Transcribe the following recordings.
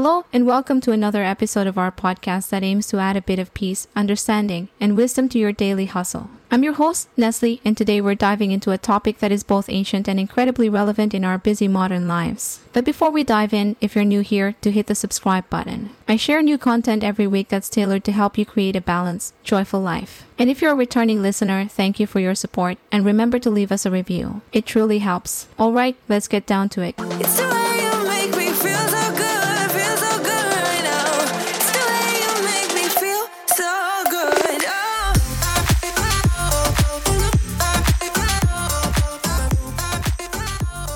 Hello, and welcome to another episode of our podcast that aims to add a bit of peace, understanding, and wisdom to your daily hustle. I'm your host, Neslie, and today we're diving into a topic that is both ancient and incredibly relevant in our busy modern lives. But before we dive in, if you're new here, to hit the subscribe button. I share new content every week that's tailored to help you create a balanced, joyful life. And if you're a returning listener, thank you for your support, and remember to leave us a review. It truly helps. Alright, let's get down to it.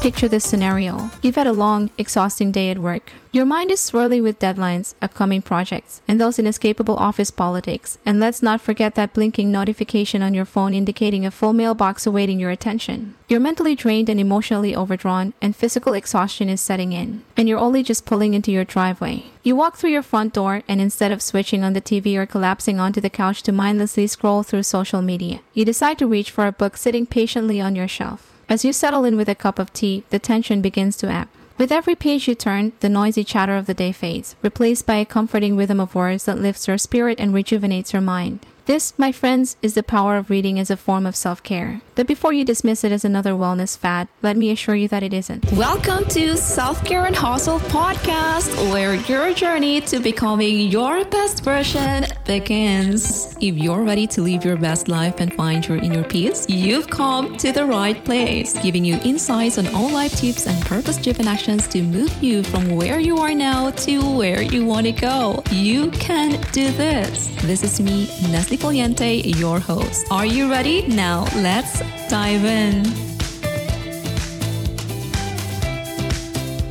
Picture this scenario. You've had a long, exhausting day at work. Your mind is swirling with deadlines, upcoming projects, and those inescapable office politics. And let's not forget that blinking notification on your phone indicating a full mailbox awaiting your attention. You're mentally drained and emotionally overdrawn, and physical exhaustion is setting in. And you're only just pulling into your driveway. You walk through your front door, and instead of switching on the TV or collapsing onto the couch to mindlessly scroll through social media, you decide to reach for a book sitting patiently on your shelf. As you settle in with a cup of tea, the tension begins to ebb. With every page you turn, the noisy chatter of the day fades, replaced by a comforting rhythm of words that lifts your spirit and rejuvenates your mind. This, my friends, is the power of reading as a form of self care. But before you dismiss it as another wellness fad, let me assure you that it isn't. Welcome to Self Care and Hustle podcast, where your journey to becoming your best version begins. If you're ready to live your best life and find your inner peace, you've come to the right place, giving you insights on all life tips and purpose driven actions to move you from where you are now to where you want to go. You can do this. This is me, Neslie Foliente, your host. Are you ready? Now let's dive in.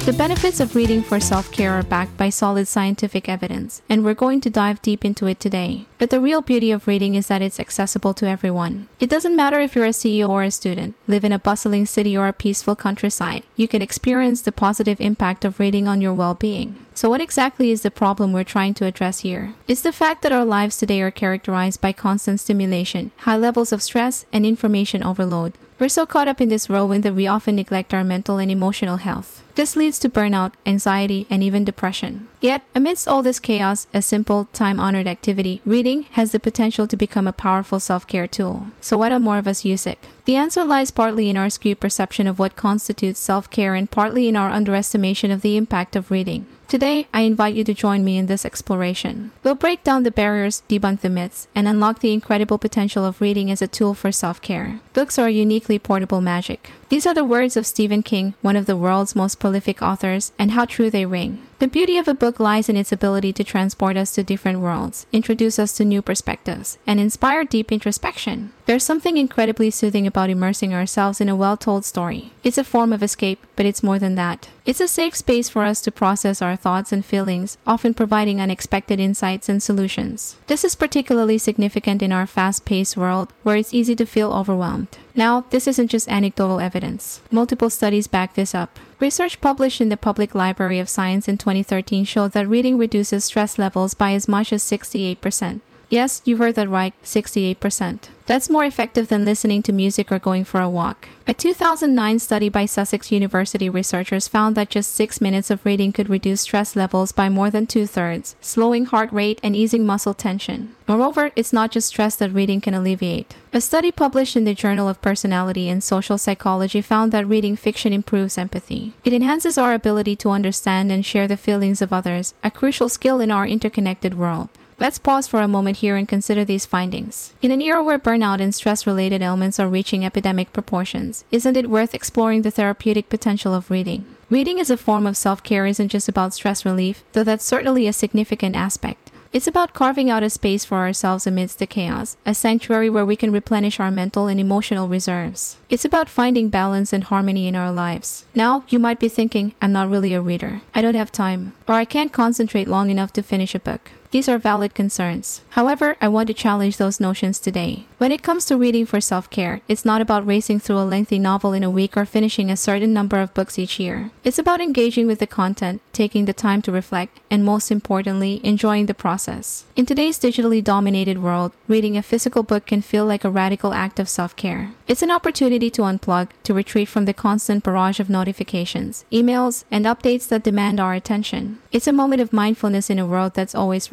The benefits of reading for self care are backed by solid scientific evidence, and we're going to dive deep into it today. But the real beauty of reading is that it's accessible to everyone. It doesn't matter if you're a CEO or a student, live in a bustling city or a peaceful countryside, you can experience the positive impact of reading on your well being. So, what exactly is the problem we're trying to address here? It's the fact that our lives today are characterized by constant stimulation, high levels of stress, and information overload. We're so caught up in this whirlwind that we often neglect our mental and emotional health. This leads to burnout, anxiety, and even depression. Yet, amidst all this chaos, a simple, time honored activity, reading has the potential to become a powerful self care tool. So, why don't more of us use it? The answer lies partly in our skewed perception of what constitutes self care and partly in our underestimation of the impact of reading. Today, I invite you to join me in this exploration. We'll break down the barriers, debunk the myths, and unlock the incredible potential of reading as a tool for self care. Books are uniquely portable magic. These are the words of Stephen King, one of the world's most prolific authors, and how true they ring. The beauty of a book lies in its ability to transport us to different worlds, introduce us to new perspectives, and inspire deep introspection. There's something incredibly soothing about immersing ourselves in a well told story. It's a form of escape, but it's more than that. It's a safe space for us to process our thoughts and feelings, often providing unexpected insights and solutions. This is particularly significant in our fast paced world, where it's easy to feel overwhelmed. Now, this isn't just anecdotal evidence. Multiple studies back this up. Research published in the Public Library of Science in 2013 showed that reading reduces stress levels by as much as 68%. Yes, you heard that right, 68%. That's more effective than listening to music or going for a walk. A 2009 study by Sussex University researchers found that just six minutes of reading could reduce stress levels by more than two thirds, slowing heart rate and easing muscle tension. Moreover, it's not just stress that reading can alleviate. A study published in the Journal of Personality and Social Psychology found that reading fiction improves empathy. It enhances our ability to understand and share the feelings of others, a crucial skill in our interconnected world. Let's pause for a moment here and consider these findings. In an era where burnout and stress related ailments are reaching epidemic proportions, isn't it worth exploring the therapeutic potential of reading? Reading as a form of self care isn't just about stress relief, though that's certainly a significant aspect. It's about carving out a space for ourselves amidst the chaos, a sanctuary where we can replenish our mental and emotional reserves. It's about finding balance and harmony in our lives. Now, you might be thinking, I'm not really a reader. I don't have time, or I can't concentrate long enough to finish a book. These are valid concerns. However, I want to challenge those notions today. When it comes to reading for self care, it's not about racing through a lengthy novel in a week or finishing a certain number of books each year. It's about engaging with the content, taking the time to reflect, and most importantly, enjoying the process. In today's digitally dominated world, reading a physical book can feel like a radical act of self care. It's an opportunity to unplug, to retreat from the constant barrage of notifications, emails, and updates that demand our attention. It's a moment of mindfulness in a world that's always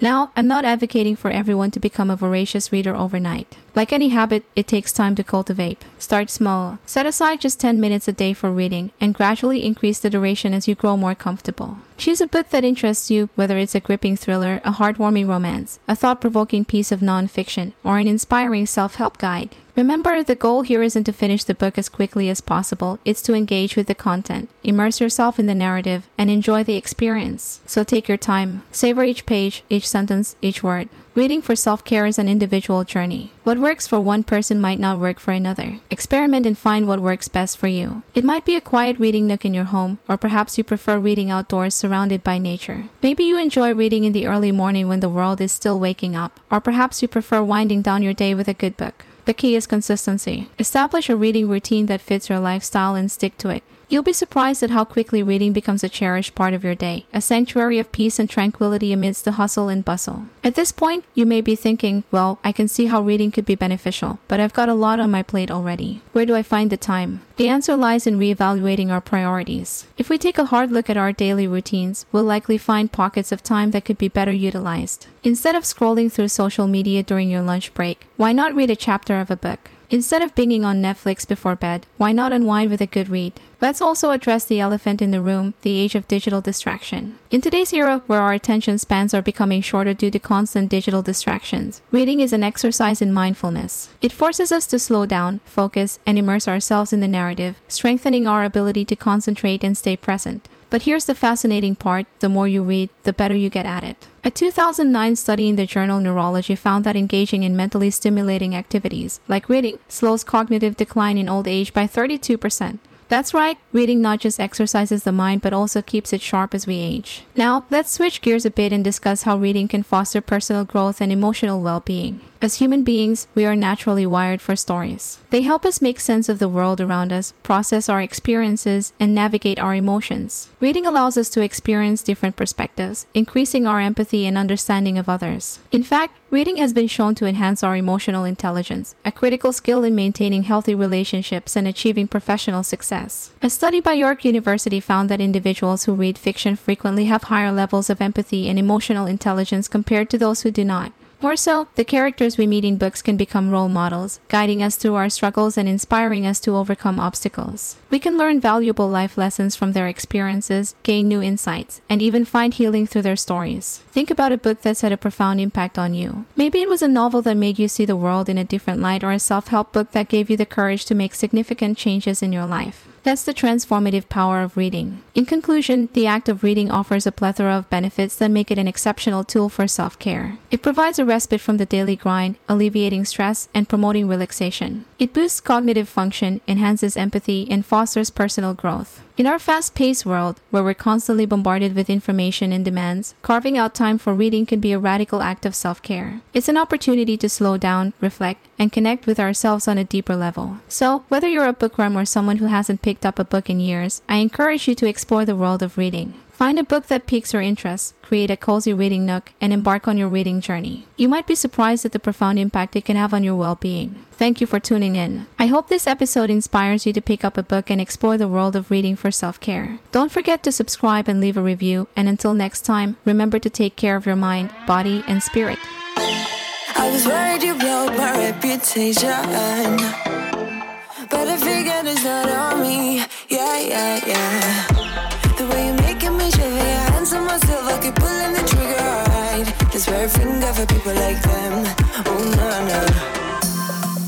Now, I'm not advocating for everyone to become a voracious reader overnight. Like any habit, it takes time to cultivate. Start small. Set aside just 10 minutes a day for reading and gradually increase the duration as you grow more comfortable. Choose a book that interests you, whether it's a gripping thriller, a heartwarming romance, a thought provoking piece of nonfiction, or an inspiring self help guide. Remember, the goal here isn't to finish the book as quickly as possible, it's to engage with the content, immerse yourself in the narrative, and enjoy the experience. So take your time. Savor each page, each sentence, each word. Reading for self care is an individual journey. What works for one person might not work for another. Experiment and find what works best for you. It might be a quiet reading nook in your home, or perhaps you prefer reading outdoors surrounded by nature. Maybe you enjoy reading in the early morning when the world is still waking up, or perhaps you prefer winding down your day with a good book. The key is consistency. Establish a reading routine that fits your lifestyle and stick to it. You'll be surprised at how quickly reading becomes a cherished part of your day, a sanctuary of peace and tranquility amidst the hustle and bustle. At this point, you may be thinking, well, I can see how reading could be beneficial, but I've got a lot on my plate already. Where do I find the time? The answer lies in reevaluating our priorities. If we take a hard look at our daily routines, we'll likely find pockets of time that could be better utilized. Instead of scrolling through social media during your lunch break, why not read a chapter of a book? Instead of binging on Netflix before bed, why not unwind with a good read? Let's also address the elephant in the room, the age of digital distraction. In today's era where our attention spans are becoming shorter due to constant digital distractions, reading is an exercise in mindfulness. It forces us to slow down, focus, and immerse ourselves in the narrative, strengthening our ability to concentrate and stay present. But here's the fascinating part the more you read, the better you get at it. A 2009 study in the journal Neurology found that engaging in mentally stimulating activities, like reading, slows cognitive decline in old age by 32%. That's right, reading not just exercises the mind but also keeps it sharp as we age. Now, let's switch gears a bit and discuss how reading can foster personal growth and emotional well being. As human beings, we are naturally wired for stories. They help us make sense of the world around us, process our experiences, and navigate our emotions. Reading allows us to experience different perspectives, increasing our empathy and understanding of others. In fact, reading has been shown to enhance our emotional intelligence, a critical skill in maintaining healthy relationships and achieving professional success. A study by York University found that individuals who read fiction frequently have higher levels of empathy and emotional intelligence compared to those who do not. More so, the characters we meet in books can become role models, guiding us through our struggles and inspiring us to overcome obstacles. We can learn valuable life lessons from their experiences, gain new insights, and even find healing through their stories. Think about a book that's had a profound impact on you. Maybe it was a novel that made you see the world in a different light or a self help book that gave you the courage to make significant changes in your life. That's the transformative power of reading. In conclusion, the act of reading offers a plethora of benefits that make it an exceptional tool for self care. It provides a respite from the daily grind, alleviating stress and promoting relaxation. It boosts cognitive function, enhances empathy, and fosters personal growth. In our fast paced world, where we're constantly bombarded with information and demands, carving out time for reading can be a radical act of self care. It's an opportunity to slow down, reflect, and connect with ourselves on a deeper level. So, whether you're a bookworm or someone who hasn't picked up a book in years, I encourage you to explore the world of reading. Find a book that piques your interest, create a cozy reading nook, and embark on your reading journey. You might be surprised at the profound impact it can have on your well being. Thank you for tuning in. I hope this episode inspires you to pick up a book and explore the world of reading for self care. Don't forget to subscribe and leave a review, and until next time, remember to take care of your mind, body, and spirit. I was worried you my reputation. This finger for people like them. Oh, no, no.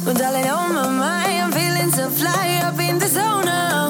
Well, darling, on my mind, I'm feeling so fly up in the zone now.